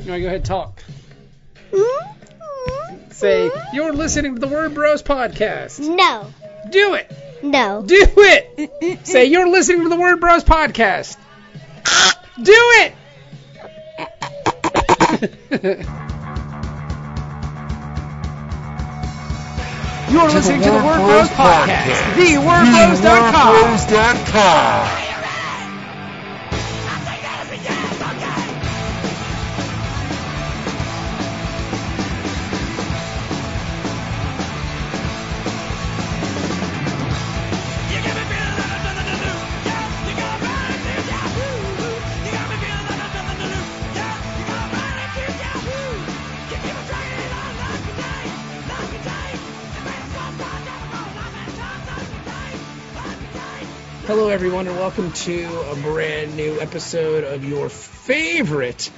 You want to go ahead and talk? Mm-hmm. Say, you're listening to the Word Bros podcast. No. Do it. No. Do it. Say, you're listening to the Word Bros podcast. Do it. You're listening to the Word Bros podcast. TheWordBros.com. everyone, and welcome to a brand new episode of your favorite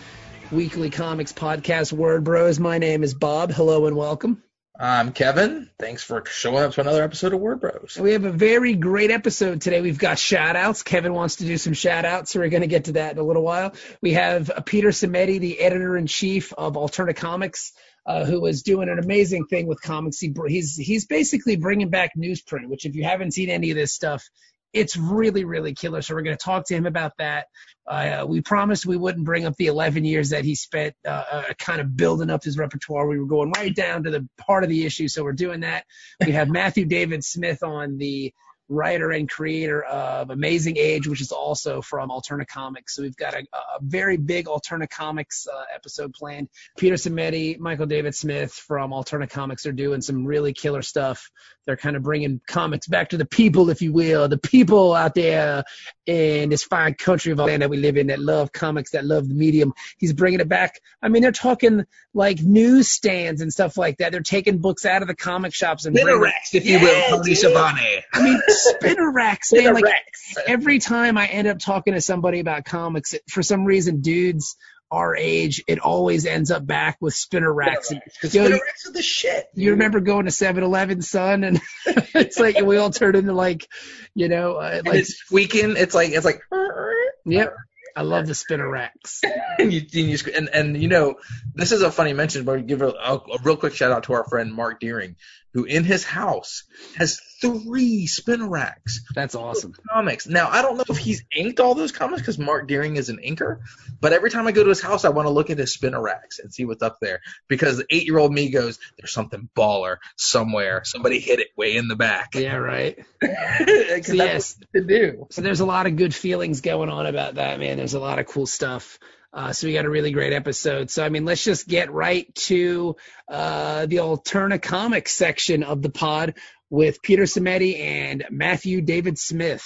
weekly comics podcast, Word Bros. My name is Bob. Hello and welcome. I'm Kevin. Thanks for showing up to another episode of Word Bros. We have a very great episode today. We've got shout outs. Kevin wants to do some shout outs, so we're going to get to that in a little while. We have Peter Simeti, the editor in chief of Alterna Comics. Uh, who is doing an amazing thing with comics? He, he's he's basically bringing back newsprint, which if you haven't seen any of this stuff, it's really really killer. So we're going to talk to him about that. Uh, we promised we wouldn't bring up the 11 years that he spent uh, uh, kind of building up his repertoire. We were going right down to the part of the issue, so we're doing that. We have Matthew David Smith on the writer and creator of Amazing Age, which is also from Alterna Comics. So we've got a, a very big Alterna Comics uh, episode planned. Peter Simeti, Michael David Smith from Alterna Comics are doing some really killer stuff. They're kind of bringing comics back to the people, if you will, the people out there in this fine country of land that we live in that love comics, that love the medium. He's bringing it back. I mean, they're talking like newsstands and stuff like that. They're taking books out of the comic shops and bringing Spinneracks, if you will, Yeah, Tony dude. Savani. I mean, spinner racks, man. Like Spinneracks. every time I end up talking to somebody about comics, it- for some reason, dudes our age, it always ends up back with spinner racks. Because Yo, you- Spinneracks are the shit. You remember going to 7-Eleven, son, and it's like we all turn into like, you know, uh, And like, it's squeaking. It's like it's like. yep. I love the spinner racks. And you, and, you, and and you know this is a funny mention, but we give a, a, a real quick shout out to our friend Mark Deering, who in his house has three spinner racks. That's awesome. comics. Now I don't know if he's inked all those comics because Mark Deering is an inker, but every time I go to his house, I want to look at his spinner racks and see what's up there because the eight year old me goes, "There's something baller somewhere. Somebody hit it way in the back." Yeah, right. So, yes. to do. So there's a lot of good feelings going on about that, man. There's a lot of cool stuff. Uh, so we got a really great episode. So I mean, let's just get right to uh, the Alterna Comics section of the pod with Peter Simeti and Matthew David Smith.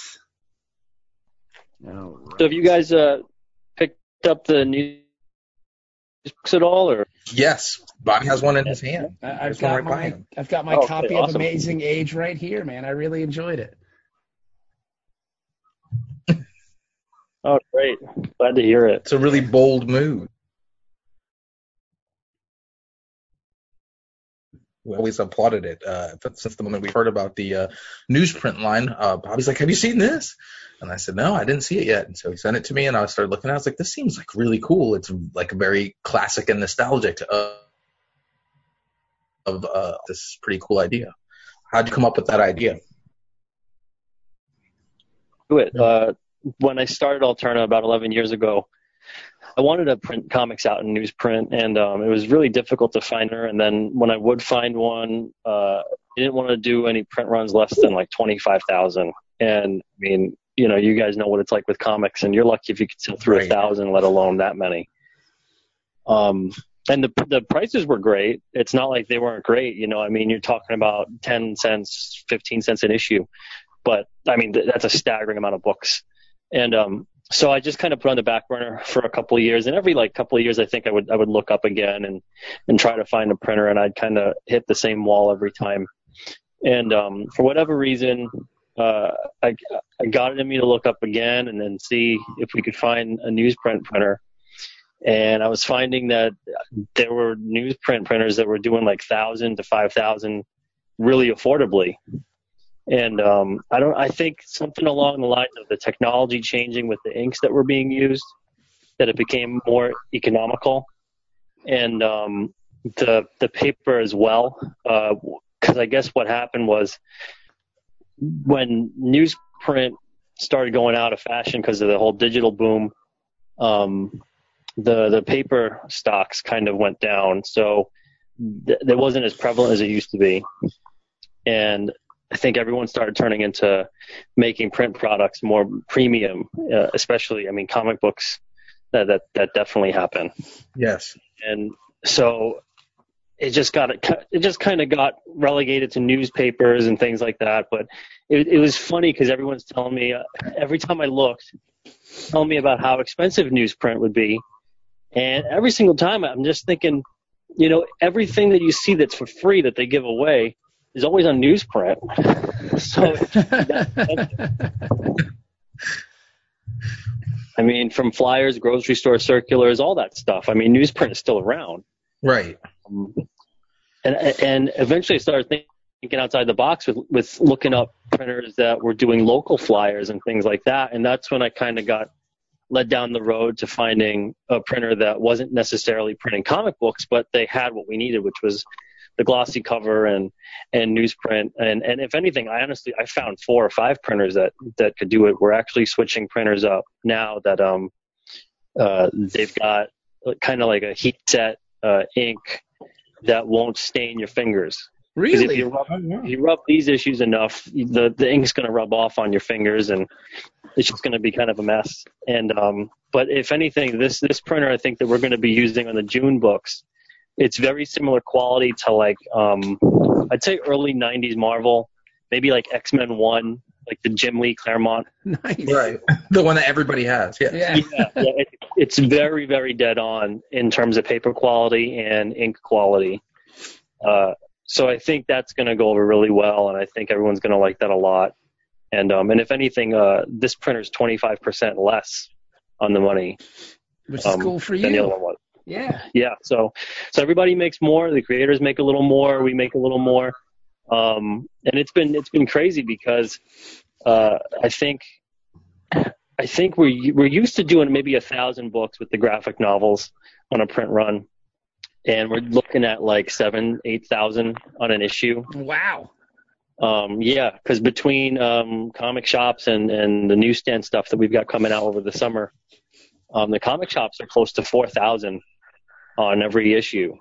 All right. So have you guys uh, picked up the news books at all, or Yes, Bobby has one in his hand. I- I've got right my behind him. I've got my copy okay, of. Amazing Age right here, man. I really enjoyed it. Oh, great, glad to hear it. It's a really bold move. We always applauded it uh, since the moment we heard about the uh, newsprint line. Uh, Bobby's like, "Have you seen this?" And I said, "No, I didn't see it yet." And so he sent it to me, and I started looking. I was like, "This seems like really cool. It's like very classic and nostalgic uh, of uh, this pretty cool idea." How'd you come up with that idea? Do it. Uh, when I started Alterna about 11 years ago, I wanted to print comics out in newsprint, and um, it was really difficult to find her. And then when I would find one, uh, I didn't want to do any print runs less than like 25,000. And I mean, you know, you guys know what it's like with comics, and you're lucky if you could sell through a Right. thousand, let alone that many. Um, and the the prices were great. It's not like they weren't great. You know, I mean, you're talking about 10 cents, 15 cents an issue, but I mean, th- that's a staggering amount of books. And um, so I just kind of put on the back burner for a couple of years. And every like couple of years, I think I would I would look up again and and try to find a printer, and I'd kind of hit the same wall every time. And um, for whatever reason, uh, I I got it in me to look up again and then see if we could find a newsprint printer. And I was finding that there were newsprint printers that were doing like thousand to five thousand really affordably. And um, I don't. I think something along the lines of the technology changing with the inks that were being used, that it became more economical. and um, the the paper as well. Because I guess what happened was when newsprint started going out of fashion because of the whole digital boom, um, the the paper stocks kind of went down. So th- it wasn't as prevalent as it used to be, and I think everyone started turning into making print products more premium, uh, especially I mean comic books. That that that definitely happened. Yes. And so it just got it just kind of got relegated to newspapers and things like that. But it, it was funny because everyone's telling me uh, every time I looked, telling me about how expensive newsprint would be, and every single time I'm just thinking, you know, everything that you see that's for free that they give away is always on newsprint. so. I mean, from flyers, grocery store circulars, all that stuff. I mean, newsprint is still around. Right. Um, and and eventually I started thinking outside the box with with looking up printers that were doing local flyers and things like that. And that's when I kind of got led down the road to finding a printer that wasn't necessarily printing comic books, but they had what we needed, which was the glossy cover and and newsprint. And and if anything i honestly i found four or five printers that that could do it. We're actually switching printers up now that um uh they've got kind of like a heat set uh ink that won't stain your fingers. Really if you rub, if you rub these issues enough the the ink's going to rub off on your fingers and it's just going to be kind of a mess. And um but if anything this this printer i think that we're going to be using on the june books it's very similar quality to like um I'd say early '90s Marvel, maybe like X Men One, like the Jim Lee Claremont. Nice. Right. The one that everybody has. Yeah. Yeah. Yeah, yeah it, it's very very dead on in terms of paper quality and ink quality. Uh, so I think that's going to go over really well, and I think everyone's going to like that a lot. And um, and if anything, uh, this printer's 25% less on the money. Which is um, cool for you. than the other one was. Yeah. yeah so so everybody makes more the creators make a little more we make a little more um and it's been it's been crazy because uh i think i think we're we're used to doing maybe a thousand books with the graphic novels on a print run and we're looking at like seven eight thousand on an issue Wow. um yeah because between um comic shops and and the newsstand stuff that we've got coming out over the summer um the comic shops are close to four thousand on every issue.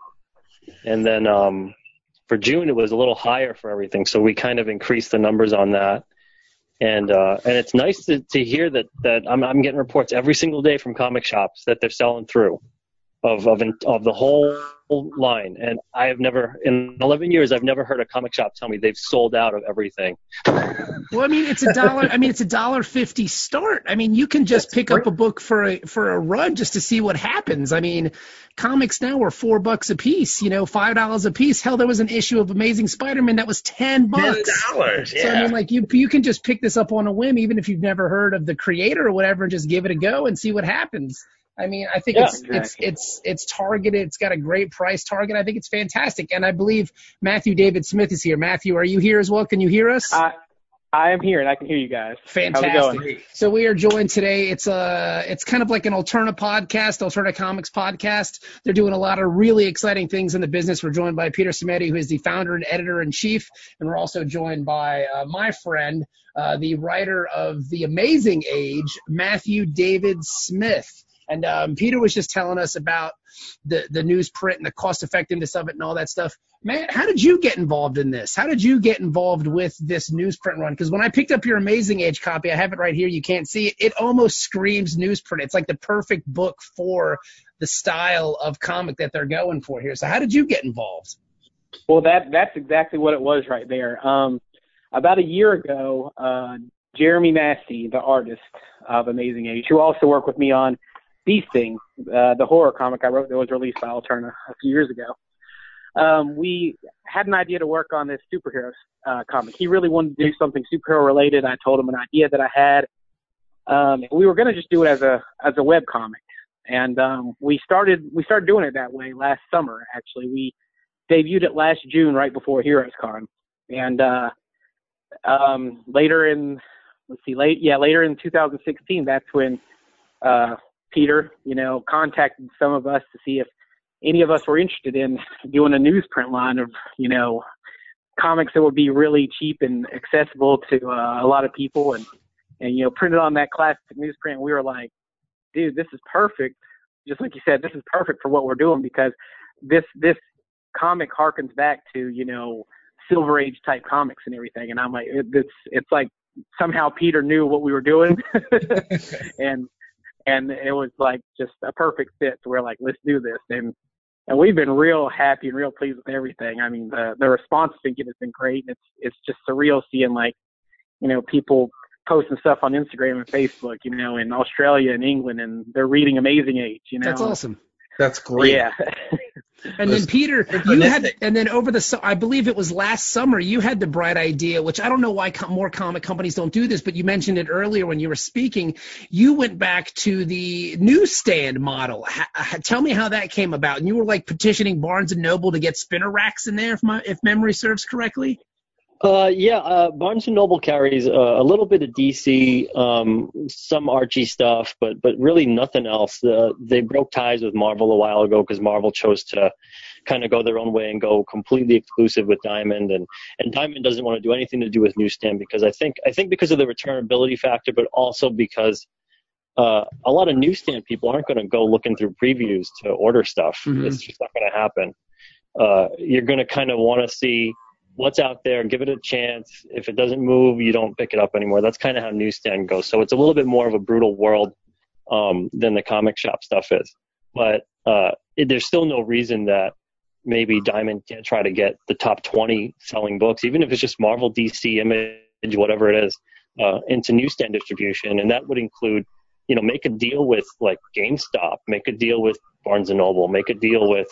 And then um, for June, it was a little higher for everything, so we kind of increased the numbers on that. And uh, and it's nice to, to hear that that I'm I'm getting reports every single day from comic shops that they're selling through of of of the whole line. And I have never in 11 years I've never heard a comic shop tell me they've sold out of everything. Well, I mean, it's a dollar. I mean, it's a dollar fifty start. I mean, you can just That's pick great. up a book for a for a run just to see what happens. I mean, comics now are four bucks a piece. You know, five dollars a piece. Hell, there was an issue of Amazing Spider-Man that was ten bucks. dollars. Yeah. So I mean, like you you can just pick this up on a whim, even if you've never heard of the creator or whatever, and just give it a go and see what happens. I mean, I think Yeah, it's it's it's it's targeted. It's got a great price target. I think it's fantastic, and I believe Matthew David Smith is here. Matthew, are you here as well? Can you hear us? I I am here and I can hear you guys. Fantastic. So we are joined today. It's a it's kind of like an Alterna podcast, Alterna Comics podcast. They're doing a lot of really exciting things in the business. We're joined by Peter Simeti, who is the founder and editor in chief, and we're also joined by uh, my friend, uh, the writer of The Amazing Age, Matthew David Smith. And um, Peter was just telling us about the the newsprint and the cost effectiveness of it and all that stuff. Matt, how did you get involved in this? How did you get involved with this newsprint run? Because when I picked up your Amazing Age copy, I have it right here. You can't see it. It almost screams newsprint. It's like the perfect book for the style of comic that they're going for here. So how did you get involved? Well, that that's exactly what it was right there. Um, about a year ago, uh, Jeremy Massie, the artist of Amazing Age, who also worked with me on These uh, the horror comic I wrote that was released by Alterna a few years ago. Um, we had an idea to work on this superhero uh, comic. He really wanted to do something superhero related. I told him an idea that I had. Um, we were going to just do it as a as a web comic, and um, we started we started doing it that way last summer. Actually, we debuted it last June, right before Heroes Con, and uh, um, later in let's see, late yeah, later in 2016, that's when uh, Peter, you know, contacted some of us to see if any of us were interested in doing a newsprint line of, you know, comics that would be really cheap and accessible to uh, a lot of people and, and, you know, printed on that classic newsprint, we were like, dude, this is perfect. Just like you said, this is perfect for what we're doing because this, this comic harkens back to, you know, silver age type comics and everything. And I'm like, it, it's, it's like somehow Peter knew what we were doing and, and it was like just a perfect fit. So we're like, let's do this. And and we've been real happy and real pleased with everything. I mean, the the response to it has been great. And it's it's just surreal seeing like, you know, people posting stuff on Instagram and Facebook, you know, in Australia and England, and they're reading Amazing Age. You know, that's awesome. That's great. Yeah. and then Peter, you had, and then over the, I believe it was last summer, you had the bright idea, which I don't know why com- more comic companies don't do this, but you mentioned it earlier when you were speaking. You went back to the newsstand model. H- tell me how that came about. And you were like petitioning Barnes and Noble to get spinner racks in there, if my if memory serves correctly. Uh, yeah, uh, Barnes and Noble carries uh, a little bit of DC, um, some Archie stuff, but but really nothing else. Uh, they broke ties with Marvel a while ago because Marvel chose to kind of go their own way and go completely exclusive with Diamond, and and Diamond doesn't want to do anything to do with Newsstand because I think I think because of the returnability factor, but also because uh, a lot of newsstand people aren't going to go looking through previews to order stuff. Mm-hmm. It's just not going to happen. Uh, you're going to kind of want to see what's out there, give it a chance. If it doesn't move, you don't pick it up anymore. That's kind of how newsstand goes. So it's a little bit more of a brutal world um, than the comic shop stuff is. But uh, it, there's still no reason that maybe Diamond can't try to get the top 20 selling books, even if it's just Marvel, DC, Image, whatever it is, uh, into newsstand distribution. And that would include, you know, make a deal with like GameStop, make a deal with Barnes and Noble, make a deal with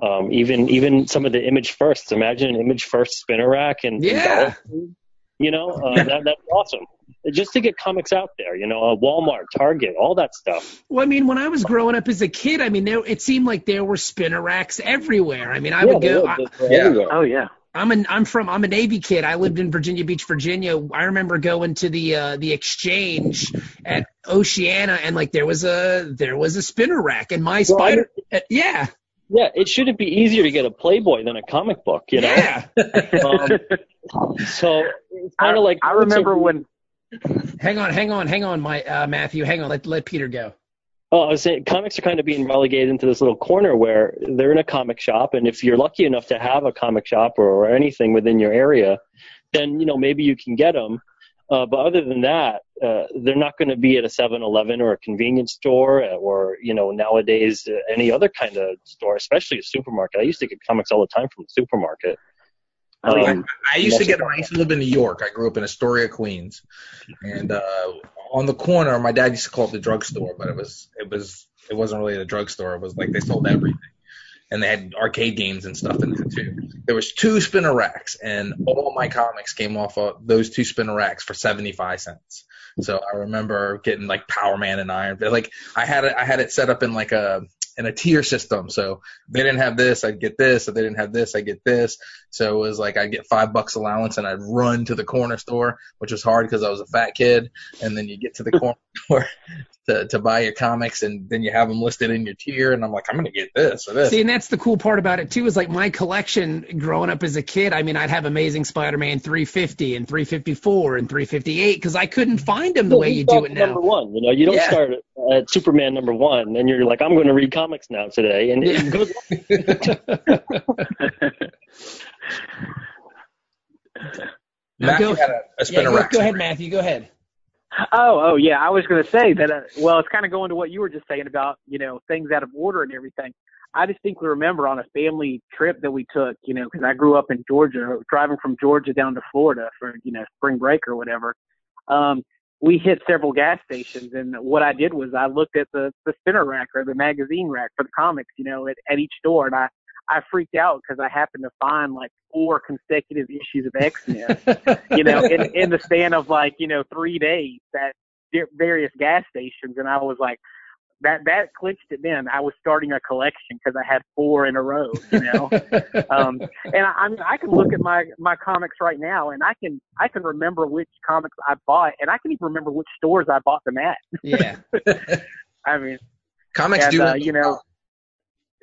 um, even even some of the image firsts. Imagine an image first spinner rack and yeah. And you know uh, that that's awesome. Just to get comics out there, you know, uh, Walmart, Target, all that stuff. Well, I mean, when I was growing up as a kid, I mean, there it seemed like there were spinner racks everywhere. I mean, I yeah, would go. I, yeah. Oh yeah. I'm an I'm from I'm a Navy kid. I lived in Virginia Beach, Virginia. I remember going to the uh, the exchange at Oceana, and like there was a there was a spinner rack, and my well, spider, uh, yeah, yeah, it shouldn't be easier to get a Playboy than a comic book, you know? Yeah. um, so it's kind of like. I remember when. Hang on, hang on, hang on, my uh, Matthew. Hang on, let let Peter go. Oh, I was saying comics are kind of being relegated into this little corner where they're in a comic shop, and if you're lucky enough to have a comic shop or, or anything within your area, then you know maybe you can get them. Uh, but other than that, uh, they're not going to be at a 7-Eleven or a convenience store or, you know, nowadays uh, any other kind of store, especially a supermarket. I used to get comics all the time from the supermarket. Um, I, I, used to get them. I used to live in New York. I grew up in Astoria, Queens, and uh, on the corner, my dad used to call it the drugstore, but it was it was it wasn't really a drugstore. It was like they sold everything and they had arcade games and stuff in there too. There was two spinner racks, and all my comics came off of those two spinner racks for seventy five cents. So I remember getting like Power Man and Iron. Like I had it, I had it set up in like a in a tier system. So if they didn't have this, I'd get this. If they didn't have this, I'd get this. So it was like I'd get five bucks allowance and I'd run to the corner store, which was hard because I was a fat kid. And then you get to the corner store to, to buy your comics and then you have them listed in your tier. And I'm like, I'm going to get this or this. See, and that's the cool part about it too, is like my collection growing up as a kid. I mean, I'd have Amazing Spider-Man 350 and 354 and 358 because I couldn't find them the way you do it now. Number one, you know, you don't yeah. start at Superman number one and you're like, I'm going to read comics now today. And yeah. good Matthew go, had a, a spinner yeah, go, go ahead, Matthew. Go ahead. Oh, oh yeah. I was going to say that. Uh, well, it's kind of going to what you were just saying about you know things out of order and everything. I distinctly remember on a family trip that we took, you know, because I grew up in Georgia, driving from Georgia down to Florida for you know spring break or whatever. Um, we hit several gas stations, and what I did was I looked at the the spinner rack or the magazine rack for the comics, you know, at, at each store, and I I freaked out because I happened to find like four consecutive issues of X Men, you know, in in the span of like you know three days at various gas stations, and I was like, that that clinched it. Then I was starting a collection because I had four in a row, you know. um, and I, I mean, I can look at my my comics right now, and I can I can remember which comics I bought, and I can even remember which stores I bought them at. Yeah. I mean, comics and, do uh, you know.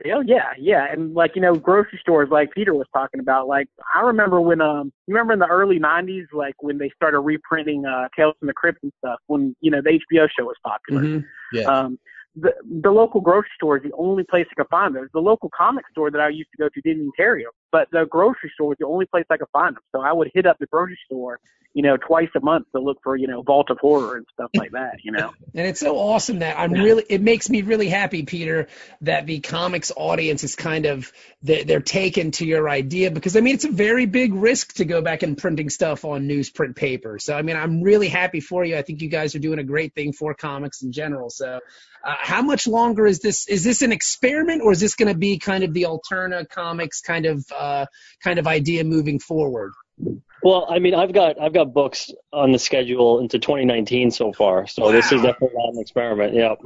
Oh yeah, yeah, and like you know, grocery stores like Peter was talking about. Like I remember when um, you remember in the early '90s, like when they started reprinting uh, Tales from the Crypt and stuff. When you know the HBO show was popular. Mm-hmm. Yeah. Um, the the local grocery store is the only place I could find those. The local comic store that I used to go to didn't carry them, but the grocery store was the only place I could find them. So I would hit up the grocery store, you know, twice a month to look for you know Vault of Horror and stuff like that. You know. And it's so awesome that I'm really, it makes me really happy, Peter, that the comics audience is kind of, they're, taken to your idea because I mean, it's a very big risk to go back and printing stuff on newsprint paper. So, I mean, I'm really happy for you. I think you guys are doing a great thing for comics in general. So, uh, how much longer is this? Is this an experiment or is this going to be kind of the Alterna comics kind of, uh, kind of idea moving forward? Well, I mean, I've got I've got books on the schedule into 2019 so far, so wow. this is definitely not an experiment. Yep.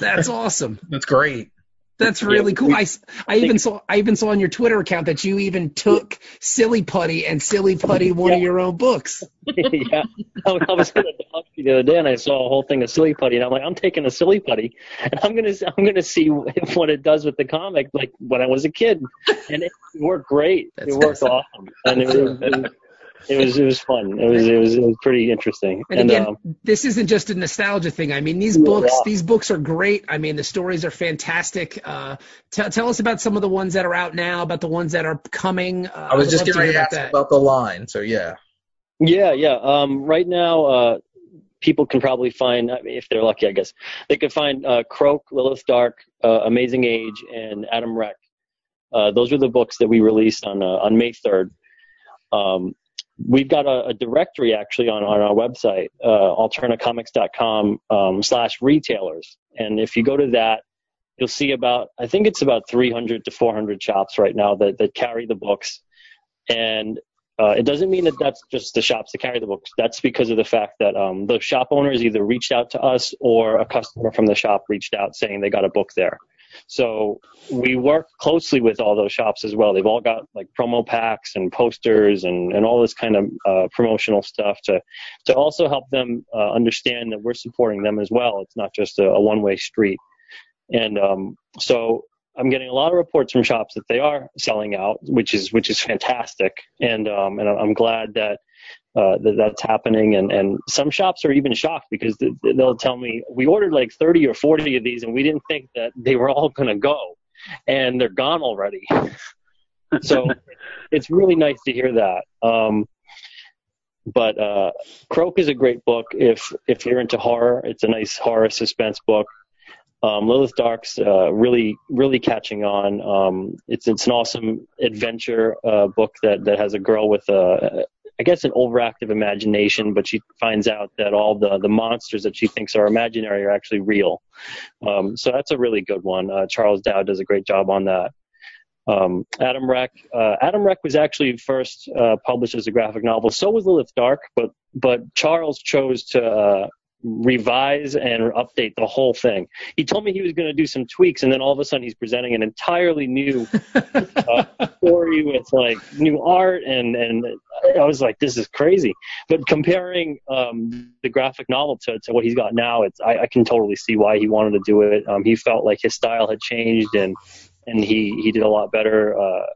That's awesome. That's great. That's really yeah, cool. I, I even saw I even saw on your Twitter account that you even took Silly Putty and Silly Putty one yeah. of your own books. yeah, I, was in a dog the other day and I saw a whole thing of Silly Putty and I'm like, I'm taking a Silly Putty and I'm gonna I'm gonna see what it does with the comic like when I was a kid, and it worked great. That's it worked awesome, and it, it, it was it was fun. It was it was it was pretty interesting. And, and again, um, this isn't just a nostalgia thing. I mean, these books yeah. these books are great. I mean, the stories are fantastic. Uh, t- tell us about some of the ones that are out now, about the ones that are coming. Uh, I was just getting ready to ask about, about the line. So yeah. Yeah, yeah. Um, right now, uh, people can probably find, I mean, if they're lucky, I guess, they could find uh, Croak, Lilith Dark, uh, Amazing Age, and Adam Wreck. Uh, those are the books that we released on uh, on May 3rd. Um, we've got a, a, directory actually on, on our website, uh, alternacomics.com um, slash retailers. And if you go to that, you'll see about, I think it's about 300 to 400 shops right now that, that carry the books. And uh, it doesn't mean that that's just the shops that carry the books. That's because of the fact that um, the shop owners either reached out to us or a customer from the shop reached out saying they got a book there. So we work closely with all those shops as well. They've all got like promo packs and posters and, and all this kind of uh, promotional stuff to to also help them uh, understand that we're supporting them as well. It's not just a, a one way street. And um, so I'm getting a lot of reports from shops that they are selling out, which is which is fantastic. And um, and I'm glad that uh, that that's happening. And, and some shops are even shocked because they'll tell me, we ordered like 30 or 40 of these and we didn't think that they were all going to go and they're gone already. so it's really nice to hear that. Um, but uh, Croak is a great book if if you're into horror. It's a nice horror suspense book. Um, Lilith Dark's uh, really really catching on. Um, it's it's an awesome adventure uh, book that that has a girl with a I guess an overactive imagination, but she finds out that all the the monsters that she thinks are imaginary are actually real. Um, so that's a really good one. Uh, Charles Dowd does a great job on that. Um, Adam Wreck. Uh, Adam Wreck was actually first uh, published as a graphic novel. So was Lilith Dark, but but Charles chose to uh, revise and update the whole thing. He told me he was going to do some tweaks, and then all of a sudden he's presenting an entirely new uh, story with like new art, and and I was like, this is crazy. But comparing um, the graphic novel to, to what he's got now, it's I, I can totally see why he wanted to do it. Um, he felt like his style had changed, and and he he did a lot better. Uh,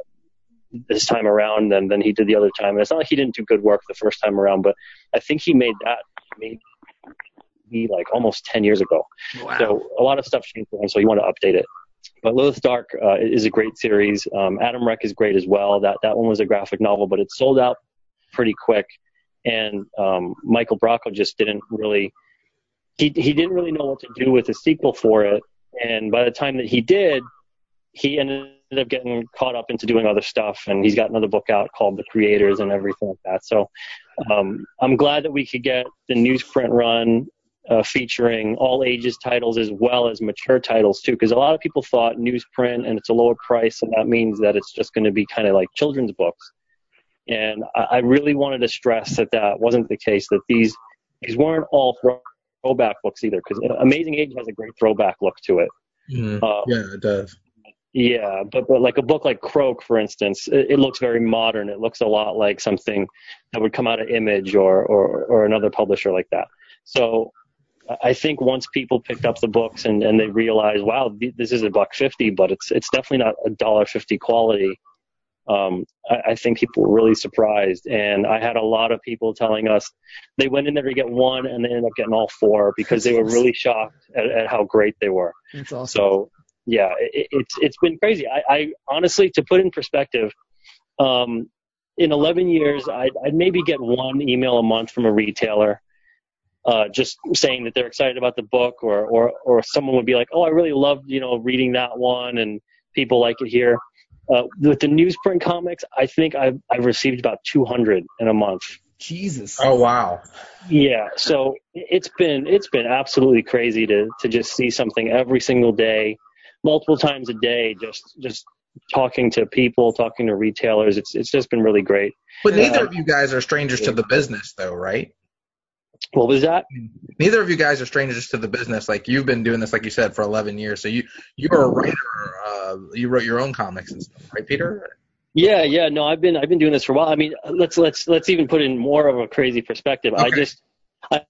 this time around than, than he did the other time. And it's not like he didn't do good work the first time around, but I think he made that made be like almost 10 years ago. Wow. So a lot of stuff changed for him, so he wanted to update it. But Lilith Dark uh, is a great series. Um, Adam Wreck is great as well. That that one was a graphic novel, but it sold out pretty quick. And um, Michael Bracco just didn't really he he didn't really know what to do with a sequel for it. And by the time that he did, he ended up getting caught up into doing other stuff. And he's got another book out called The Creators and everything like that. So um, I'm glad that we could get the newsprint run uh, featuring all ages titles as well as mature titles too, because a lot of people thought newsprint and it's a lower price, and that means that it's just going to be kind of like children's books. And I, I really wanted to stress that that wasn't the case. That these these weren't all throwback books either, because Amazing Age has a great throwback look to it. Mm, uh, yeah, it does. Yeah, but, but like a book like Croak, for instance, it, it, looks very modern. It looks a lot like something that would come out of Image or, or, or another publisher like that. So I think once people picked up the books and, and they realized, wow, this is a buck fifty, but it's it's definitely not a dollar fifty quality. Um, I, I think people were really surprised, and I had a lot of people telling us they went in there to get one and they ended up getting all four because they were really shocked at, at how great they were. That's awesome. So yeah, it, it's it's been crazy. I, I honestly, to put in perspective, um, in 11 years, I'd, I'd maybe get one email a month from a retailer uh, just saying that they're excited about the book, or or or someone would be like, "Oh, I really loved you know reading that one, and people like it here." Uh, with the newsprint comics, I think I've I've received about 200 in a month. Jesus. Oh wow. Yeah, so it's been it's been absolutely crazy to to just see something every single day, multiple times a day, just just talking to people, talking to retailers. It's it's just been really great. But neither uh, of you guys are strangers to the business, though, right? What was that? Neither of you guys are strangers to the business. Like you've been doing this, like you said, for 11 years. So you you're a writer. Uh, you wrote your own comics and stuff, right, Peter? Yeah, yeah. No, I've been I've been doing this for a while. I mean, let's let's let's even put in more of a crazy perspective. Okay. I just I,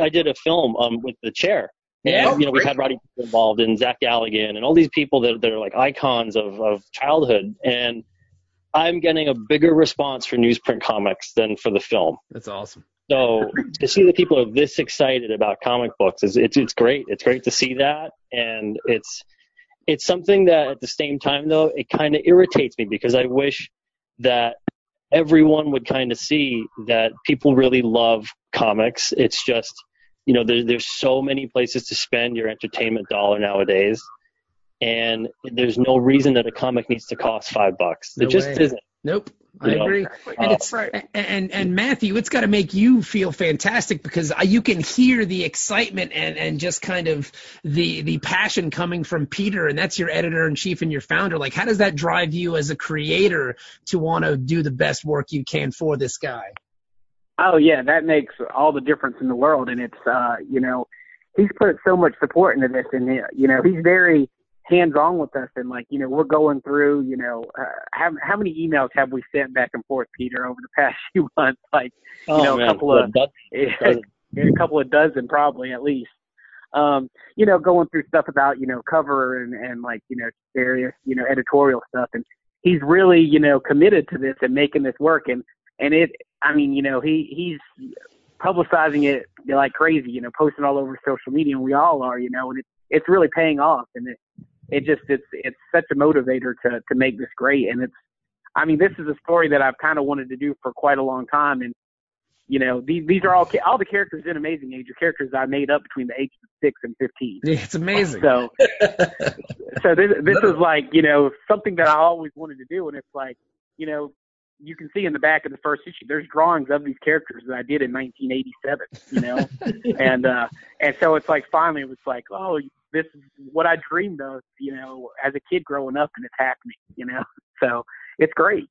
I did a film um with the chair. And, yeah, you know, we've had Roddy involved and Zach Galligan and all these people that, that are like icons of, of childhood. And I'm getting a bigger response for newsprint comics than for the film. That's awesome. So to see that people are this excited about comic books is it's it's great. It's great to see that, and it's it's something that at the same time though it kind of irritates me because I wish that everyone would kind of see that people really love comics. It's just you know there's there's so many places to spend your entertainment dollar nowadays, and there's no reason that a comic needs to cost five bucks. No just way. isn't. Nope. I agree. And it's right. and and Matthew, it's got to make you feel fantastic because you can hear the excitement and and just kind of the the passion coming from Peter, and that's your editor in chief and your founder. Like, how does that drive you as a creator to want to do the best work you can for this guy? Oh yeah, that makes all the difference in the world, and it's uh you know he's put so much support into this, and you know he's very hands on with us and like you know we're going through you know uh, how how many emails have we sent back and forth Peter over the past few months like you oh, know man. a couple of a couple of dozen probably at least um you know going through stuff about you know cover and and like you know various you know editorial stuff and he's really you know committed to this and making this work and and it I mean you know he he's publicizing it like crazy you know posting all over social media and we all are you know and it, it's really paying off and it it just it's it's such a motivator to to make this great and it's I mean this is a story that I've kind of wanted to do for quite a long time and you know these these are all all the characters in Amazing Age are characters I made up between the ages of six and fifteen. Yeah, it's amazing. So so this this is like you know something that I always wanted to do and it's like you know you can see in the back of the first issue there's drawings of these characters that I did in 1987 you know and uh and so it's like finally it was like oh this is what I dreamed of, you know, as a kid growing up, and it's happening, you know. So it's great.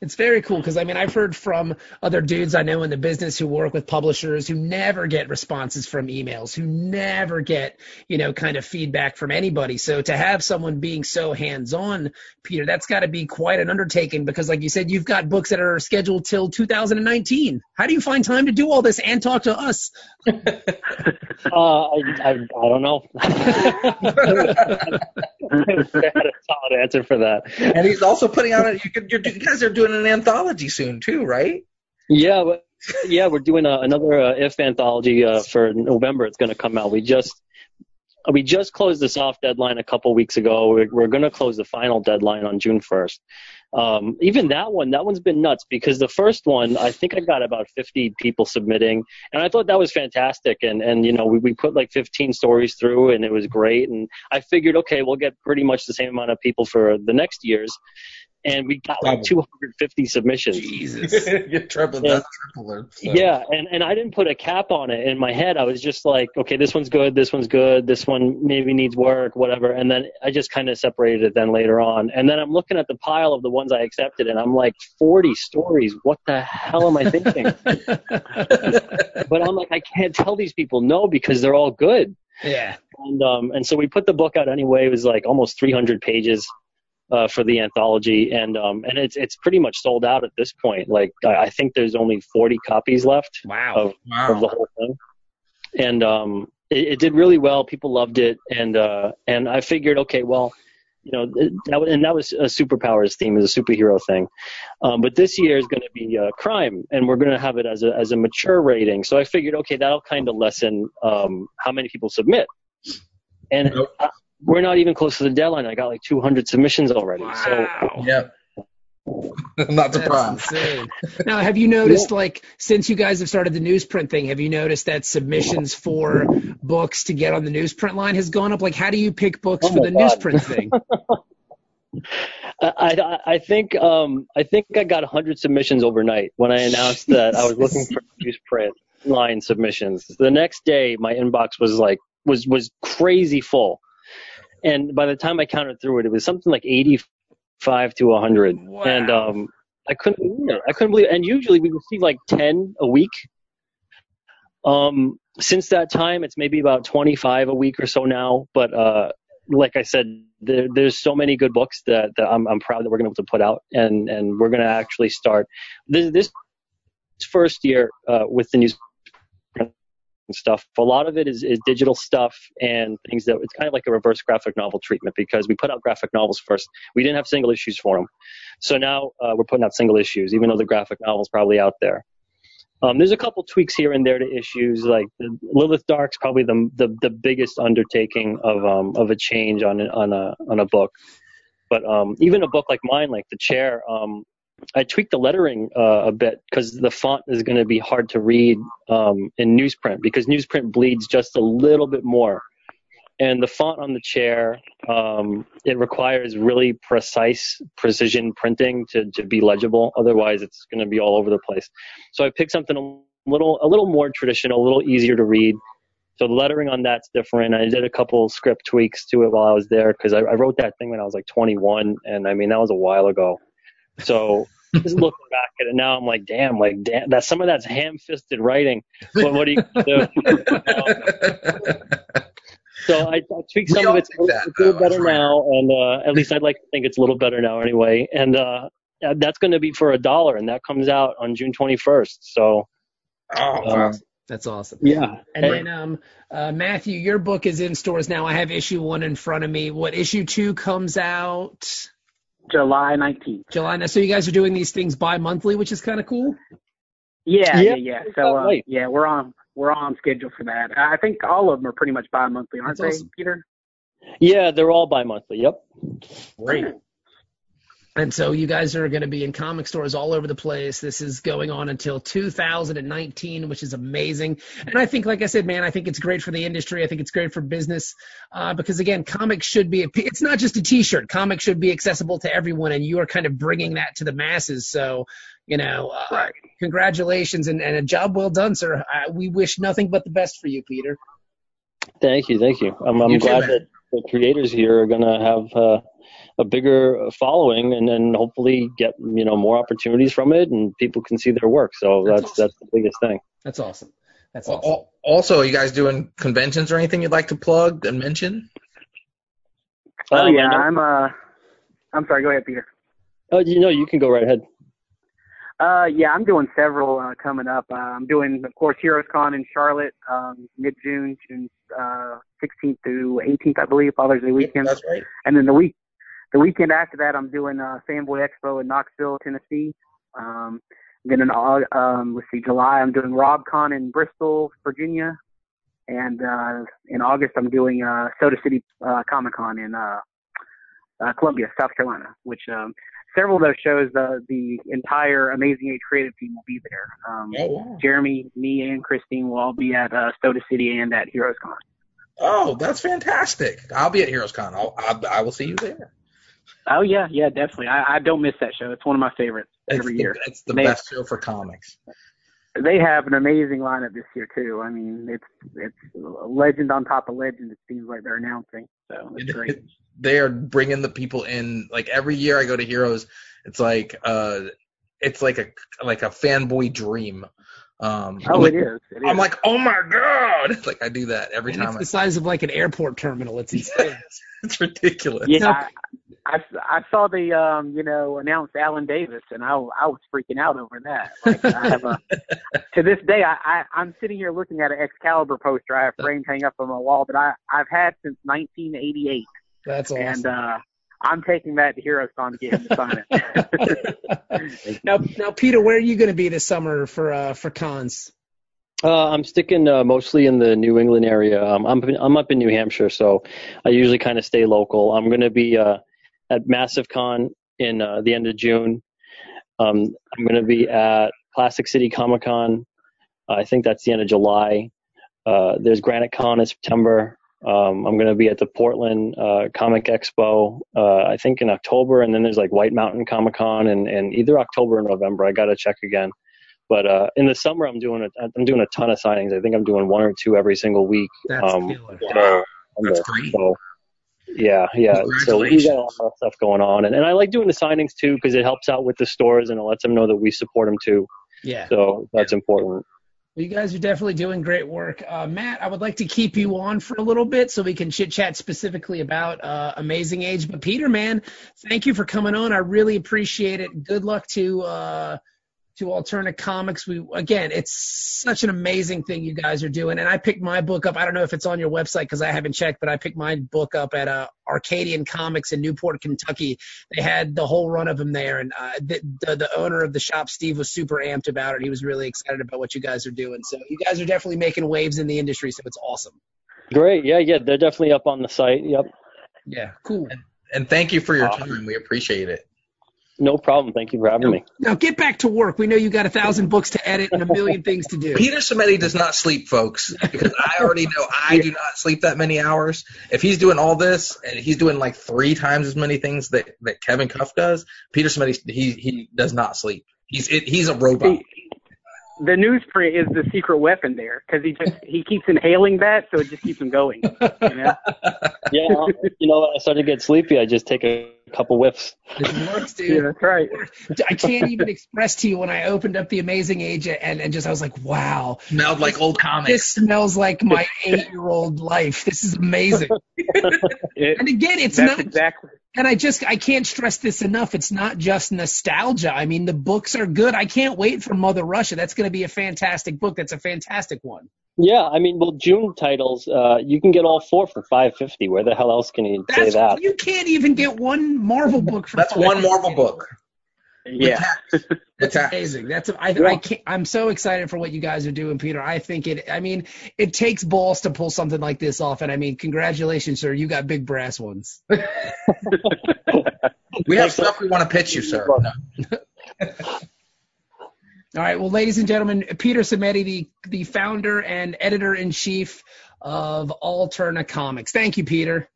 It's very cool because I mean I've heard from other dudes I know in the business who work with publishers who never get responses from emails, who never get you know kind of feedback from anybody. So to have someone being so hands on, Peter, that's got to be quite an undertaking because like you said, you've got books that are scheduled till 2019. How do you find time to do all this and talk to us? uh, I, I, I don't know. a solid answer for that. And he's also putting on it. You, you guys are doing an anthology soon too, right? Yeah, but, yeah, we're doing a, another uh, if anthology uh, for November. It's going to come out. We just we just closed the soft deadline a couple weeks ago. We're, we're going to close the final deadline on June 1st. Um, even that one, that one's been nuts because the first one, I think I got about 50 people submitting, and I thought that was fantastic. And and you know, we we put like 15 stories through, and it was great. And I figured, okay, we'll get pretty much the same amount of people for the next years and we got like 250 submissions. Jesus, you triple that, triple so. Yeah, and and I didn't put a cap on it in my head. I was just like, okay, this one's good, this one's good, this one maybe needs work, whatever. And then I just kind of separated it then later on. And then I'm looking at the pile of the ones I accepted, and I'm like, 40 stories. What the hell am I thinking? but I'm like, I can't tell these people no because they're all good. Yeah. And um and so we put the book out anyway. It was like almost 300 pages uh, for the anthology, and um, and it's it's pretty much sold out at this point. Like I, I think there's only 40 copies left. Wow. Of, wow. of the whole thing. and um, it, it did really well. People loved it, and uh, and I figured, okay, well, you know, that, and that was a superpowers theme, is a superhero thing. Um, but this year is going to be uh, crime, and we're going to have it as a as a mature rating. So I figured, okay, that'll kind of lessen um, how many people submit. And Nope. I, we're not even close to the deadline. I got like 200 submissions already. So Wow. Yep. I'm not That's surprised. Now, have you noticed, like, since you guys have started the newsprint thing, have you noticed that submissions for books to get on the newsprint line has gone up? Like, how do you pick books Oh for the God. newsprint thing? I, I, I think um, I think I got 100 submissions overnight when I announced that I was looking for newsprint line submissions. The next day, my inbox was like was was crazy full, and by the time I counted through it, it was something like 85 to 100, Wow. and um, I couldn't believe it. I couldn't believe it. And usually we receive like 10 a week. Um, since that time, it's maybe about 25 a week or so now. But uh, like I said, there, there's so many good books that, that I'm, I'm proud that we're going to be able to put out, and and we're going to actually start this this first year uh, with the news and stuff. A lot of it is, is digital stuff and things that it's kind of like a reverse graphic novel treatment because we put out graphic novels first. We didn't have single issues for them, so now uh, we're putting out single issues, even though the graphic novel's probably out there. Um, there's a couple tweaks here and there to issues, like Lilith Dark's probably the, the the biggest undertaking of um of a change on on a on a book. But um, even a book like mine, like the chair, um, I tweaked the lettering uh, a bit because the font is going to be hard to read um, in newsprint because newsprint bleeds just a little bit more. And the font on the chair, um, it requires really precise precision printing to, to be legible. Otherwise, it's going to be all over the place. So I picked something a little a little more traditional, a little easier to read. So the lettering on that's different. I did a couple script tweaks to it while I was there because I, I wrote that thing when I was like 21, and I mean that was a while ago. So just looking back at it now, I'm like, damn, like damn, that some of that's ham-fisted writing. But what do you do? So I, I tweaked some all of it. think that, It's a little though, better that's now, and uh, at least I'd like to think it's a little better now anyway. And uh, that's going to be for a dollar, and that comes out on June 21st. So oh, wow. um, That's awesome. yeah, And then, um, uh, Matthew, your book is in stores now. I have issue one in front of me. What issue two comes out July 19th. July? So you guys are doing these things bi-monthly, which is kind of cool. Yeah, Yeah, yeah, yeah. So, about uh, yeah, we're on we're on schedule for that. I think all of them are pretty much bi-monthly, aren't That's they, awesome. Peter? yeah, they're all bi-monthly. Yep. Great. And so you guys are going to be in comic stores all over the place. This is going on until 2019, which is amazing. And I think, like I said, man, I think it's great for the industry. I think it's great for business uh, because, again, comics should be, it's not just a t-shirt. Comics should be accessible to everyone, and you are kind of bringing that to the masses. So, you know, uh, Right. congratulations and, and a job well done, sir. Uh, we wish nothing but the best for you, Peter. Thank you, thank you. I'm, I'm You glad man. that the creators here are going to have uh, a bigger following, and then hopefully get you know more opportunities from it, and people can see their work. So That's that's awesome. that's the biggest thing. That's awesome. That's Al- awesome. Also, are you guys doing conventions or anything you'd like to plug and mention? Oh Um, yeah, I'm uh, I'm sorry. Go ahead, Peter. Oh, you know, you can go right ahead. Uh, yeah, I'm doing several uh, coming up. Uh, I'm doing, of course, Heroes Con in Charlotte, um, mid-June, June uh, 16th through 18th, I believe, Father's Day weekend. That's right. And then the week, the weekend after that, I'm doing uh, Fanboy Expo in Knoxville, Tennessee. Um, then in um, let's see, July, I'm doing RobCon in Bristol, Virginia. And uh, in August, I'm doing uh, Soda City uh, Comic Con in uh, uh, Columbia, South Carolina, which um, several of those shows, the the entire Amazing Age creative team will be there. Um, Oh, wow. Jeremy, me, and Christine will all be at uh, Soda City and at Heroes Con. oh, that's fantastic. I'll be at Heroes Con. I'll, I'll, I will see you there. Oh yeah, yeah, definitely. I, I don't miss that show. It's one of my favorites every it's year. It's the They- best show for comics. They have an amazing lineup this year too. I mean, it's it's a legend on top of legend. It seems like they're announcing. So it's great. they are bringing the people in. Like every year I go to Heroes, it's like uh, it's like a like a fanboy dream. Um, Oh, like, it is. It is. I'm like, oh my god! Like I do that every And time. it's I, the size of like an airport terminal. It's insane. it's ridiculous. yeah, No. I, I, I saw the um, you know announce Alan Davis, and I I was freaking out over that. Like, I have a to this day, I, I I'm sitting here looking at an Excalibur poster I have framed hanging up on my wall that I I've had since 1988, That's awesome. and uh, I'm taking that to HeroesCon to get him to sign it. now, now, Peter, where are you going to be this summer for uh, for cons? Uh, I'm sticking uh, mostly in the New England area. Um, I'm I'm up in New Hampshire, so I usually kind of stay local. I'm going to be uh, at Massive Con in uh, the end of June. Um, I'm going to be at Classic City Comic Con. I think that's the end of July. Uh, there's Granite Con in September. Um, I'm going to be at the Portland uh, Comic Expo, uh, I think in October, and then there's like White Mountain Comic Con, and, and either October or November. I got to check again. But uh, in the summer, I'm doing a, I'm doing a ton of signings. I think I'm doing one or two every single week. That's um, killer. so, That's great. so, yeah, yeah. So we Congratulations. got a lot of stuff going on, and, and I like doing the signings too because it helps out with the stores and it lets them know that we support them too. Yeah. So that's important. Well, you guys are definitely doing great work. Uh, Matt, I would like to keep you on for a little bit so we can chit chat specifically about uh, Amazing Age. But Peter, man, thank you for coming on. I really appreciate it. Good luck to uh, to Alterna Comics. We again, it's such an amazing thing you guys are doing. And I picked my book up. I don't know if it's on your website because I haven't checked, but I picked my book up at uh, Arcadian Comics in Newport, Kentucky. They had the whole run of them there, and uh, the, the the owner of the shop, Steve, was super amped about it. He was really excited about what you guys are doing. So you guys are definitely making waves in the industry. So it's awesome. Great. Yeah, yeah. They're definitely up on the site. Yep. Yeah, cool. And thank you for your Awesome. time. We appreciate it. No problem. Thank you for having me. Now get back to work. We know you got a thousand books to edit and a million things to do. Peter Simeti does not sleep, folks, because I already know I do not sleep that many hours. If he's doing all this and he's doing like three times as many things that, that Kevin Cuff does, Peter Simeti he he does not sleep. He's it, he's a robot. See, the newsprint is the secret weapon there because he just he keeps inhaling that, so it just keeps him going. You know? Yeah. You know, I started to get sleepy, I just take a couple whiffs. It works, Yeah, dude. that's right. I can't even express to you when I opened up the Amazing Age and, and just I was like, wow, Smelled like old comics. this smells like my eight-year-old life. This is amazing. It, And again, it's that's not exactly. And I just I can't stress this enough. It's not just nostalgia. I mean, the books are good. I can't wait for Mother Russia. That's going to be a fantastic book. That's a fantastic one. Yeah, I mean, well, June titles, uh, you can get all four for five fifty. Where the hell else can you say that? you can't even get one Marvel book for That's one Marvel book. Yeah. With That's amazing. That's I, Yeah. I can't, I'm so excited for what you guys are doing, Peter. I think it. I mean, it takes balls to pull something like this off, and I mean, congratulations, sir. You got big brass ones. We have stuff we want to pitch you, sir. No. All right. Well, ladies and gentlemen, Peter Simeti, the the founder and editor in chief of Alterna Comics. Thank you, Peter.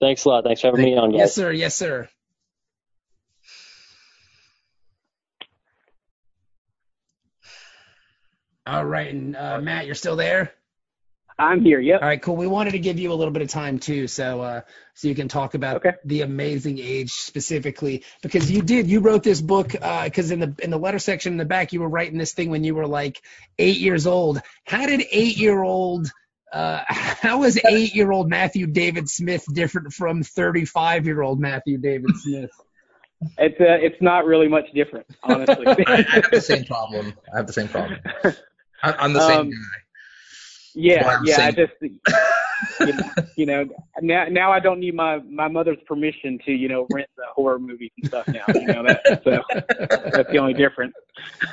Thanks a lot. Thanks for having me on, guys. Yes, sir. Yes, sir. All right, and uh, Matt, you're still there. I'm here. Yep. All right, cool. We wanted to give you a little bit of time too, so uh, so you can talk about Okay. the Amazing Age specifically because you did you wrote this book because in the in the letter section in the back you were writing this thing when you were like eight years old. How did eight year old uh, how is eight year old Matthew David Smith different from thirty five year old Matthew David Smith? It's uh, it's not really much different, honestly. I, I have the same problem. I have the same problem. I'm the same Um, guy. yeah, Well, yeah. I just you know, you know now now I don't need my my mother's permission to you know rent the horror movies and stuff now. You know that so that's the only difference.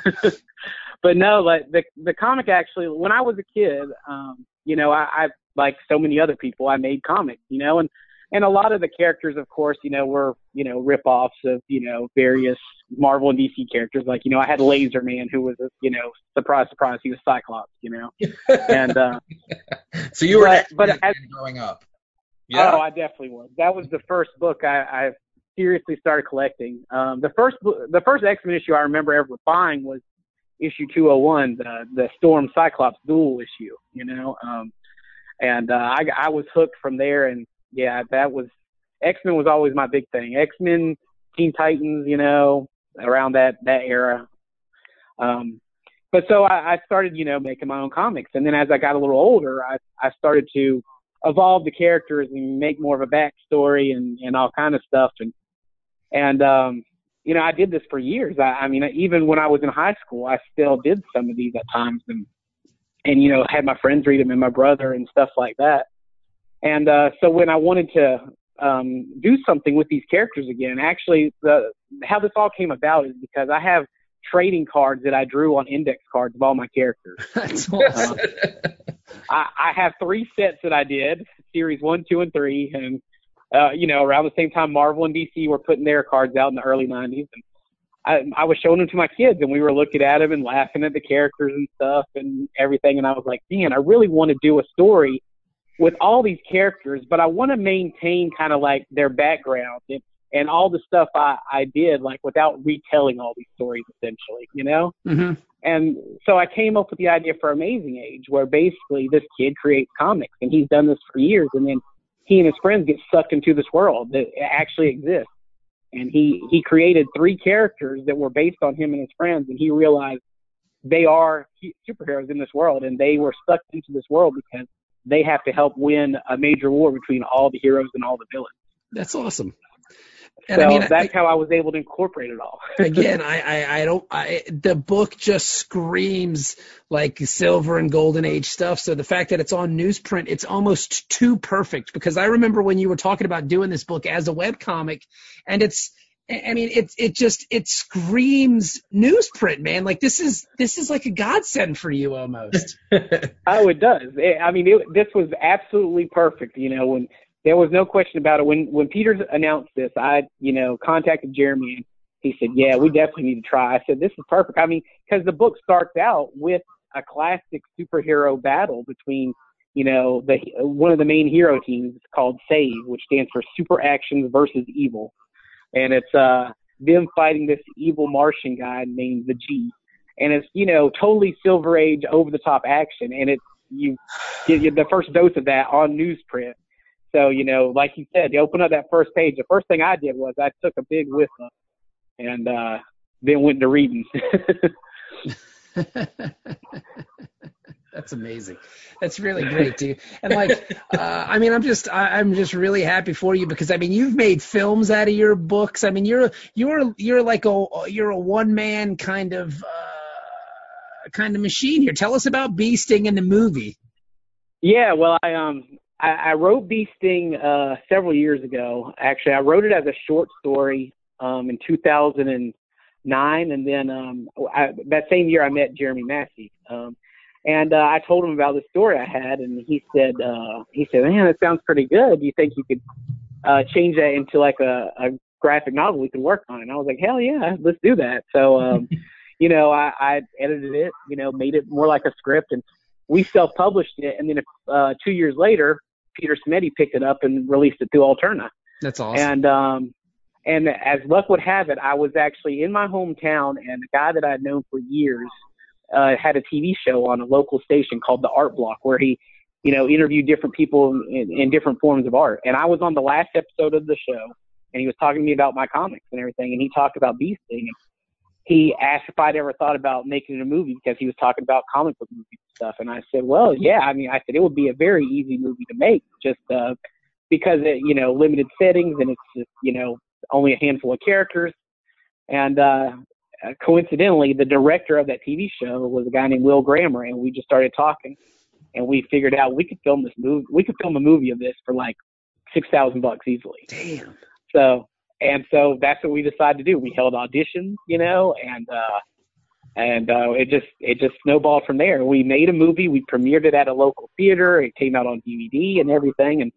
but no, like the the comic actually, when I was a kid, um, you know, I, I like so many other people, I made comics, you know, and and a lot of the characters, of course, you know, were you know rip-offs of you know various Marvel and DC characters. Like you know, I had Laser Man, who was a you know surprise, surprise, he was Cyclops, you know, and uh, So you were but- but as- growing up. Yeah. Oh, I definitely was. That was the first book I, I seriously started collecting. Um, the first the first X Men issue I remember ever buying was issue 201, the the Storm Cyclops duel issue. You know, um, and uh, I I was hooked from there. And yeah, that was X Men was always my big thing. X Men, Teen Titans, you know, around that that era. Um, but so I, I started, you know, making my own comics, and then as I got a little older, I I started to evolve the characters and make more of a backstory and and all kind of stuff, and and um, you know, I did this for years. I, I mean, even when I was in high school, I still did some of these at times, and and you know, had my friends read them and my brother and stuff like that. And uh, so when I wanted to um, do something with these characters again, actually, the how this all came about is because I have trading cards that I drew on index cards of all my characters. That's awesome. I, I have three sets that I did, series one, two, and three, and uh, you know, around the same time Marvel and DC were putting their cards out in the early '90s, and I, I was showing them to my kids, and we were looking at them and laughing at the characters and stuff and everything, and I was like, man, I really want to do a story with all these characters, but I want to maintain kind of like their background and, and all the stuff I, I did, like without retelling all these stories, essentially, you know? hmm And so I came up with the idea for Amazing Age, where basically this kid creates comics, and he's done this for years, and then he and his friends get sucked into this world that actually exists. And he he created three characters that were based on him and his friends, and he realized they are superheroes in this world, and they were sucked into this world because they have to help win a major war between all the heroes and all the villains. That's awesome. And so I mean, I- that's how I was able to incorporate it all. again, I, I, I don't, I, the book just screams like silver and golden age stuff. So the fact that it's on newsprint, it's almost too perfect because I remember when you were talking about doing this book as a web comic and it's, I mean, it, it just, it screams newsprint, man. Like this is, this is like a godsend for you almost. Oh, it does. It, I mean, it, this was absolutely perfect. You know, when there was no question about it. When when Peter announced this, I you know contacted Jeremy and he said, "Yeah, we definitely need to try." I said, "This is perfect." I mean, because the book starts out with a classic superhero battle between you know the one of the main hero teams called Save, which stands for Super Actions versus Evil, and it's uh them fighting this evil Martian guy named the G and it's you know totally Silver Age over the top action, and it's you get the first dose of that on newsprint. So you know, like you said, you open up that first page. The first thing I did was I took a big whiff and uh, then went to reading. That's amazing. That's really great, dude. And like, uh, I mean, I'm just, I, I'm just really happy for you because I mean, you've made films out of your books. I mean, you're, you're, you're like a, you're a one man kind of, uh, kind of machine here. Tell us about Bee Sting in the movie. yeah, well, I um I, I wrote Bee Sting uh, several years ago. Actually, I wrote it as a short story um, in 2009, and then um, I, that same year I met Jeremy Massie. Um, and uh, I told him about the story I had, and he said, uh, he said, man, that sounds pretty good. Do you think you could uh, change that into like a, a graphic novel we could work on? And I was like, hell yeah, let's do that. So, um, you know, I, I edited it, you know, made it more like a script, and we self-published it. And then uh, two years later, Peter Simeti picked it up and released it through Alterna. That's awesome. And um, and as luck would have it, I was actually in my hometown, and a guy that I'd known for years uh, had a TV show on a local station called The Art Block, where he, you know, interviewed different people in, in different forms of art. And I was on the last episode of the show, and he was talking to me about my comics and everything, and he talked about Bee Sting. And he asked if I'd ever thought about making a movie because he was talking about comic book movies and stuff. And I said, well, yeah. I mean, I said it would be a very easy movie to make, just uh, because it, you know, limited settings and it's just, you know, only a handful of characters. And uh, coincidentally, the director of that TV show was a guy named Will Grammer, and we just started talking, and we figured out we could film this movie. We could film a movie of this for like six thousand bucks easily. Damn. So and so that's what we decided to do. We held auditions, you know, and uh and uh it just it just snowballed from there. We made a movie, we premiered it at a local theater, it came out on DVD and everything and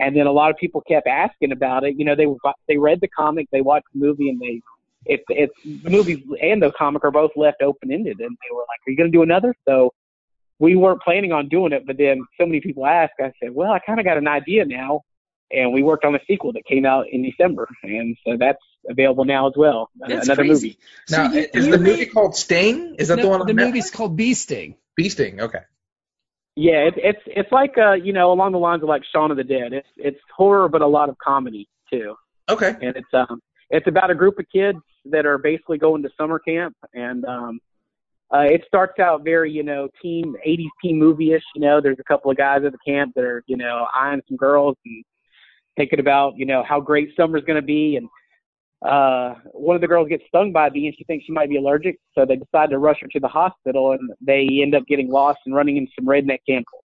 and then a lot of people kept asking about it. You know, they they read the comic, they watched the movie and they it's it's the movie and the comic are both left open ended and they were like, Are you gonna do another? So we weren't planning on doing it, but then so many people asked, I said, Well, I kinda got an idea now and we worked on a sequel that came out in December, and so that's available now as well. That's Another crazy. movie. So now, you- is you the made- movie called Sting? Is that no, the one on the Netflix? movie's called Bee Sting. Bee Sting. Okay. Yeah, it, it's it's like uh you know along the lines of like Shaun of the Dead. It's it's horror but a lot of comedy too, Okay. and it's um it's about a group of kids that are basically going to summer camp and um uh, it starts out very, you know, teen, 80s teen movie-ish. You know, there's a couple of guys at the camp that are, you know, eyeing some girls and thinking about, you know, how great summer's going to be. And uh, one of the girls gets stung by a bee and she thinks she might be allergic. So they decide to rush her to the hospital and they end up getting lost and running into some redneck campers.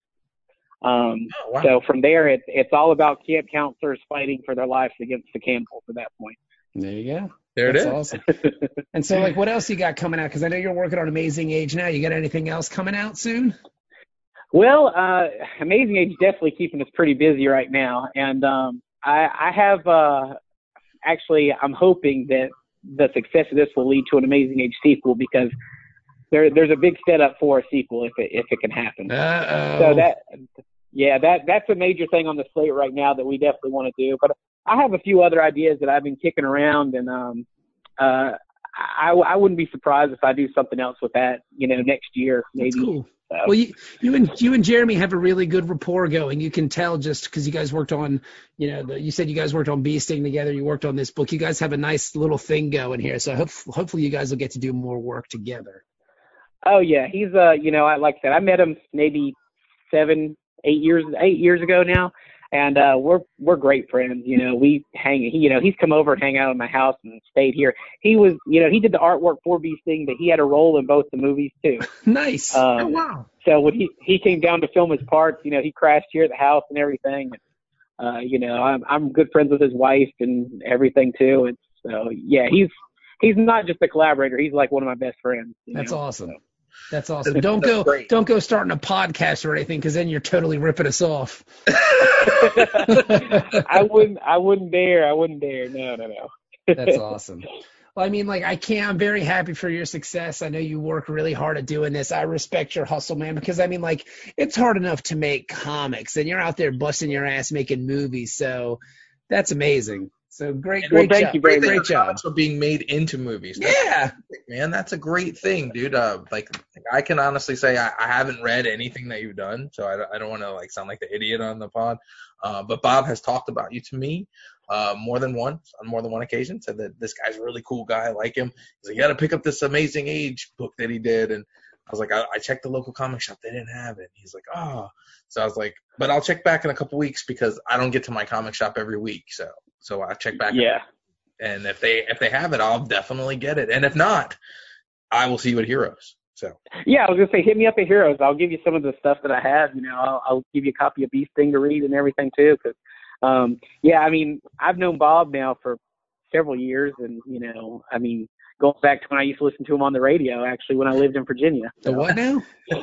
Um, Oh, wow. So from there, it's it's all about camp counselors fighting for their lives against the Campbells at that point. There you go. There it That's is. awesome. And so, like, what else you got coming out? Because I know you're working on Amazing Age now. You got anything else coming out soon? Well, uh, Amazing Age definitely keeping us pretty busy right now, and um, I, I have uh, actually I'm hoping that the success of this will lead to an Amazing Age sequel because there there's a big setup for a sequel if it if it can happen. Uh-oh. So that yeah that that's a major thing on the slate right now that we definitely want to do. But I have a few other ideas that I've been kicking around, and um, uh, I I wouldn't be surprised if I do something else with that you know next year maybe. That's cool. So- Well, you, you and you and Jeremy have a really good rapport going. You can tell just because you guys worked on, you know, the, you said you guys worked on Bee Sting together. You worked on this book. You guys have a nice little thing going here. So hope, hopefully you guys will get to do more work together. Oh yeah, he's uh you know I like I said I met him maybe seven eight years eight years ago now, and uh we're we're great friends. You know we hang he you know he's come over and hang out at my house and stayed here. He was you know he did the artwork for Bee Sting, but he had a role in both the movies too. Nice. Um, oh, wow. So when he he came down to film his parts, you know he crashed here at the house and everything. Uh, you know I'm I'm good friends with his wife and everything too. And so yeah, he's he's not just a collaborator. He's like one of my best friends. That's know? awesome. That's awesome. That's Don't go great. don't go starting a podcast or anything because then you're totally ripping us off. I wouldn't. I wouldn't dare. I wouldn't dare. No, no, no. That's awesome. Well, I mean, like, I can't. I'm very happy for your success. I know you work really hard at doing this. I respect your hustle, man. Because I mean, like, it's hard enough to make comics, and you're out there busting your ass making movies. So that's amazing. So great, Well, great thank job. you very great, much. great job. Comics are being made into movies. That's Yeah, man, that's a great thing, dude. Uh, like, I can honestly say I, I haven't read anything that you've done, so I, don't- I don't want to like sound like the idiot on the pod. Uh, but Bob has talked about you to me uh, more than once, on more than one occasion. Said that this guy's a really cool guy. I like him. He's like, you got to pick up this Amazing Age book that he did, and I was like, I, I checked the local comic shop. They didn't have it. He's like, oh. So I was like, but I'll check back in a couple weeks because I don't get to my comic shop every week. So so I check back. Yeah. And if they if they have it, I'll definitely get it. And if not, I will see you at Heroes. So Yeah, I was gonna say, hit me up at Heroes. I'll give you some of the stuff that I have. You know, I'll, I'll give you a copy of Bee Sting to read and everything too. Cause, um, yeah, I mean, I've known Bob now for several years, and you know, I mean, going back to when I used to listen to him on the radio, actually, when I lived in Virginia. the what now? Huh?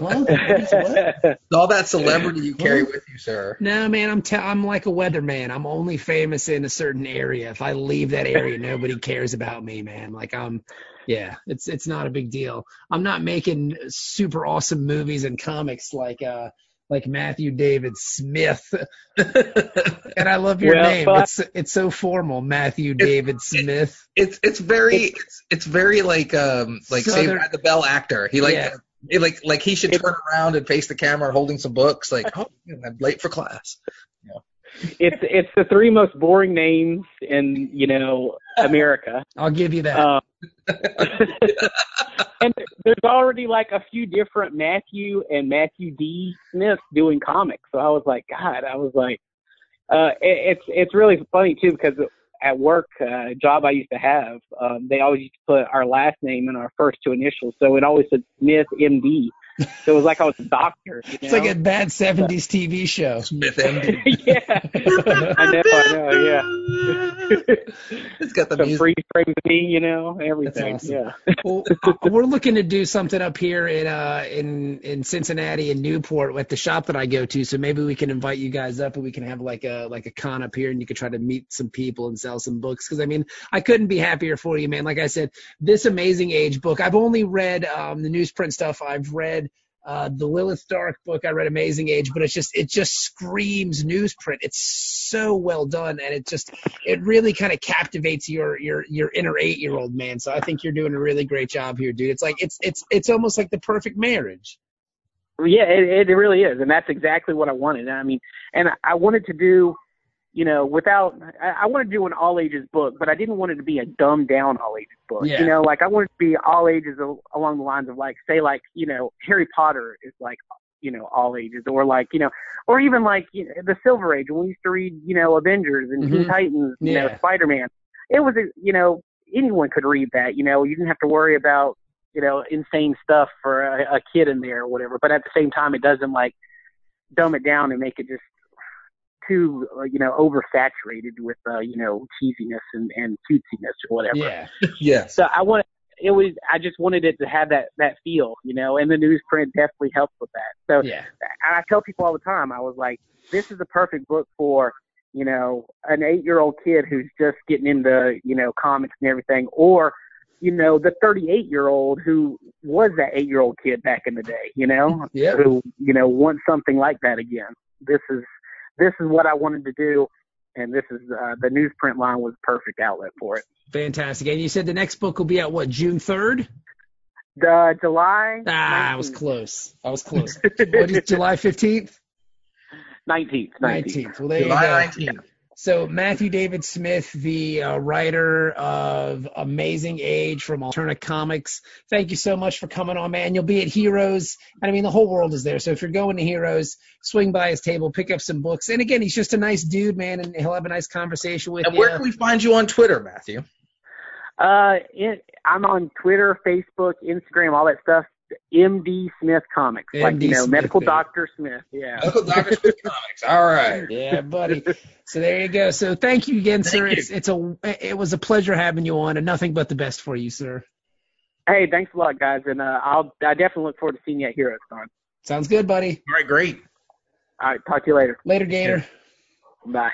What? all that celebrity you carry with you, sir. No, man, I'm t- I'm like a weatherman. I'm only famous in a certain area. If I leave that area, nobody cares about me, man. Like I'm, yeah, it's it's not a big deal. I'm not making super awesome movies and comics like uh like Matthew David Smith. and I love your Well, name. It's it's so formal, Matthew David Smith. It's it's very it's it's very like um like Saved Southern- by the Bell actor. He like Yeah. he like like he should turn around and face the camera holding some books. Like oh, I'm late for class. It's it's the three most boring names in you know America. I'll give you that. Um, and there's already like a few different Matthew and Matthew D. Smith doing comics. So I was like, God, I was like, uh, it, it's it's really funny too because at work, uh, job I used to have, um, they always used to put our last name and our first two initials, so it always said Smith M.D. So it was like I was a doctor. You it's like a bad '70s TV show. Smith MD. yeah, I know, I know, yeah. it's got the Some music. freeze frames of me, you know, everything. awesome. Yeah. well, uh, we're looking to do something up here in uh in in Cincinnati and Newport at the shop that I go to. So maybe we can invite you guys up and we can have like a like a con up here and you could try to meet some people and sell some books. Because I mean, I couldn't be happier for you, man. Like I said, this amazing age book. I've only read um the newsprint stuff. I've read. Uh, the Lilith Dark book I read Amazing Age, but it's just it just screams newsprint. It's so well done, and it just it really kind of captivates your your your inner eight year old man. So I think you're doing a really great job here, dude. It's like it's it's it's almost like the perfect marriage. Yeah, it, it really is, and that's exactly what I wanted. I mean, and I wanted to do you know, without I, I want to do an all ages book, but I didn't want it to be a dumbed down all ages book. Yeah. You know, like I want it to be all ages al- along the lines of like say like you know Harry Potter is like you know all ages, or like you know, or even like you know, the Silver Age when we used to read you know Avengers and Teen Mhm. Titans, you know Spider Man. It was a you know anyone could read that. You know, you didn't have to worry about you know insane stuff for a, a kid in there or whatever. But at the same time, it doesn't like dumb it down and make it just too uh, you know oversaturated with uh, you know cheesiness and, and cutesiness or whatever. Yeah. Yes. So I want it was I just wanted it to have that that feel, you know, and the newsprint definitely helped with that. So Yeah. I tell people all the time, I was like, this is the perfect book for, you know, an eight year old kid who's just getting into, you know, comics and everything, or, you know, the 38 year old who was that eight year old kid back in the day, you know, Yep. who, you know, wants something like that again. This is, this is what I wanted to do. And this is, uh, the newsprint line was a perfect outlet for it. Fantastic. And you said the next book will be out what June third? The July Ah, I was close. I was close. what is July fifteenth? 19th. 19th. Nineteenth. Well, there you go. 19th. So Matthew David Smith, the uh, writer of Amazing Age from Alterna Comics, thank you so much for coming on, man. You'll be at Heroes, and I mean the whole world is there. So if you're going to Heroes, swing by his table, pick up some books. And again, he's just a nice dude, man, and he'll have a nice conversation with And you. where can we find you on Twitter, Matthew? Uh, it, I'm on Twitter, Facebook, Instagram, all that stuff. MD Smith Comics, like you know, Smith, Medical baby. Doctor Smith. Yeah. Medical Doctor Smith Comics. All right. yeah, buddy. So there you go. So thank you again, sir. You. It's it's a it was a pleasure having you on, and nothing but the best for you, sir. Hey, thanks a lot, guys, and uh, I'll I definitely look forward to seeing you at Heroes Con. Sounds good, buddy. All right, great. All right, talk to you later. Later, Gator. Bye.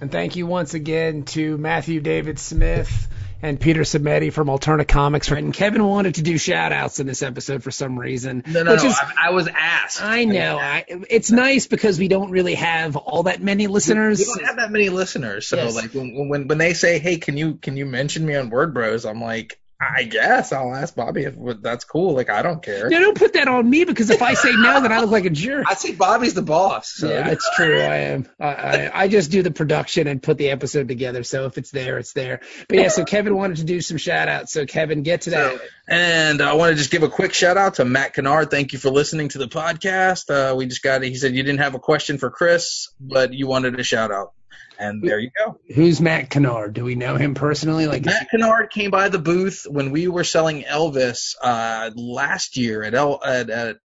And thank you once again to Matthew David Smith and Peter Simeti from Alterna Comics. Right, And Kevin wanted to do shout outs in this episode for some reason. No, no, which no. is- I, I was asked. I know. I, it's nice because we don't really have all that many listeners. We don't have that many listeners, so Yes. like when, when when they say, "Hey, can you can you mention me on Word Bros?" I'm like, I guess I'll ask Bobby if that's cool. Like I don't care. No, don't put that on me because if I say no, then I look like a jerk. I say Bobby's the boss. So. Yeah, it's true. I am. I, I, I just do the production and put the episode together. So if it's there, it's there. But yeah, so Kevin wanted to do some shout outs. So Kevin, get to that. And I want to just give a quick shout out to Matt Kennard. Thank you for listening to the podcast. Uh, we just got it. He said you didn't have a question for Chris, but you wanted a shout out. And there you go. Who's Matt Kennard? Do we know him personally? Like, Matt Kennard came by the booth when we were selling Elvis uh, last year at, El- at, at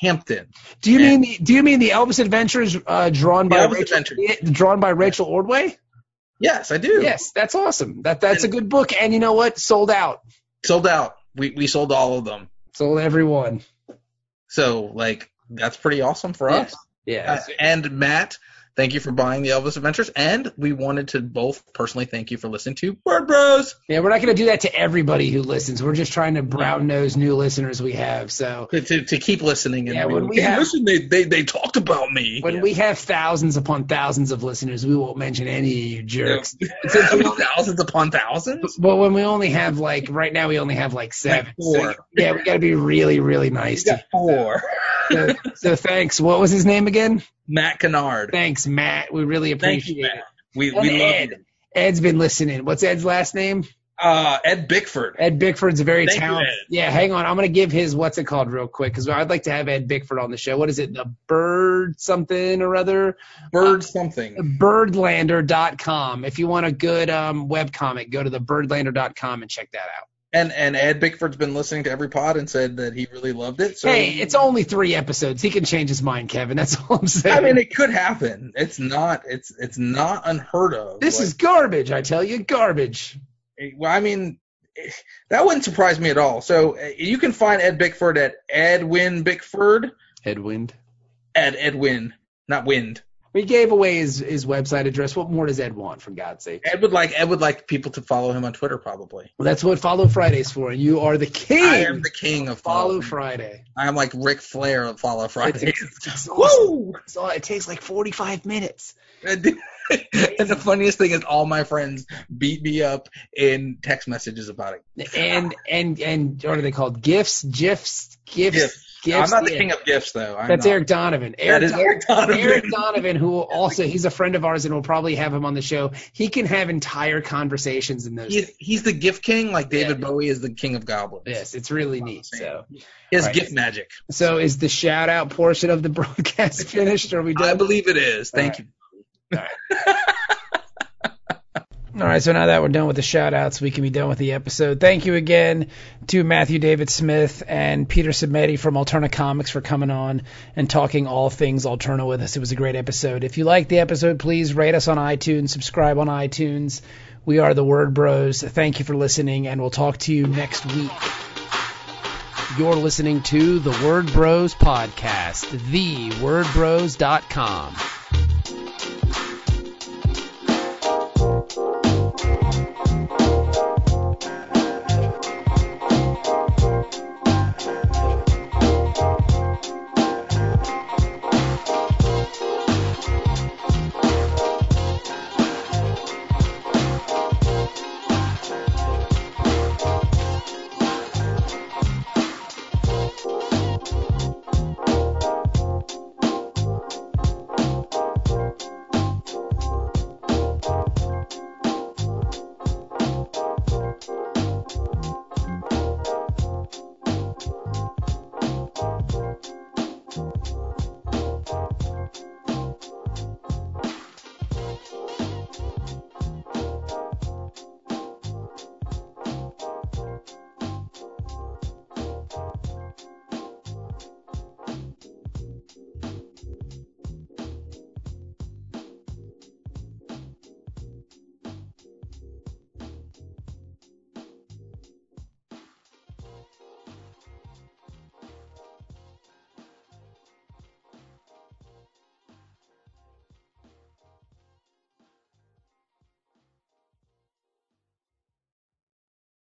Hampton. do you Yeah. mean the, do you mean the Elvis Adventures uh, drawn by Elvis Rachel, Adventures. drawn by Rachel Ordway? Yes, I do. Yes, that's awesome. That that's a good book. And you know what? Sold out. Sold out. We we sold all of them. Sold everyone. So like that's pretty awesome for us. Yeah. Uh, and Matt, thank you for buying the Elvis Adventures, and we wanted to both personally thank you for listening to Word Bros. Yeah, we're not going to do that to everybody who listens. We're just trying to brown nose new listeners we have. So To, to, to keep listening. And Yeah, when we have- listen, they, they they talked about me. when Yeah. we have thousands upon thousands of listeners, we won't mention any of you jerks. Many thousands upon thousands? But when we only have like right now, we only have like seven. four. So, yeah, we got to be really, really nice. To, four. so, so thanks. What was his name again? Matt Kennard. Thanks, Matt. We really appreciate you, it. We And we love Ed. you. Ed's been listening. What's Ed's last name? Uh, Ed Bickford. Ed Bickford's a very Thank you, talented. Ed. Yeah, hang on. I'm gonna give his what's it called real quick because I'd like to have Ed Bickford on the show. What is it? The Bird something or other? Bird something. Birdlander.com. If you want a good um, web comic, go to the birdlander.com and check that out. And and Ed Bickford's been listening to every pod and said that he really loved it. So hey, it's only three episodes. He can change his mind, Kevin. That's all I'm saying. I mean, it could happen. It's not. It's it's not unheard of. this Like, is garbage. I tell you, garbage. Well, I mean, that wouldn't surprise me at all. So uh, you can find Ed Bickford at Edwin Bickford. Headwind. Ed Edwin, not Wind. We gave away his, his website address. What more does Ed want, for God's sake? Ed would like Ed would like people to follow him on Twitter, probably. Well, that's what Follow Friday's for. And you are the king. I am the king of Follow follow. Friday. I am like Ric Flair of Follow Friday. it's, it's awesome. Woo! All- it takes like 45 minutes. and the funniest thing is, all my friends beat me up in text messages about it. And and and what are they called? GIFs, GIFs, GIFs, GIFs. Gifts, I'm not the yeah. king of gifts though. I'm That's not. Eric Donovan. That Eric, is Eric Donovan. Eric Donovan, who will also he's a friend of ours and we'll probably have him on the show. He can have entire conversations in those. He's, he's the gift king, like David Bowie is the king of goblins. Yes, it's really neat. So, has Right. gift magic. so is the shout out portion of the broadcast finished? Are we I done? believe it is. Thank All you. All right, so now that we're done with the shout outs, we can be done with the episode. Thank you again to Matthew David Smith and Peter Simeti from Alterna Comics for coming on and talking all things Alterna with us. It was a great episode. If you liked the episode, please rate us on iTunes, subscribe on iTunes. We are the Word Bros. Thank you for listening, and we'll talk to you next week. You're listening to the Word Bros podcast, thewordbros.com.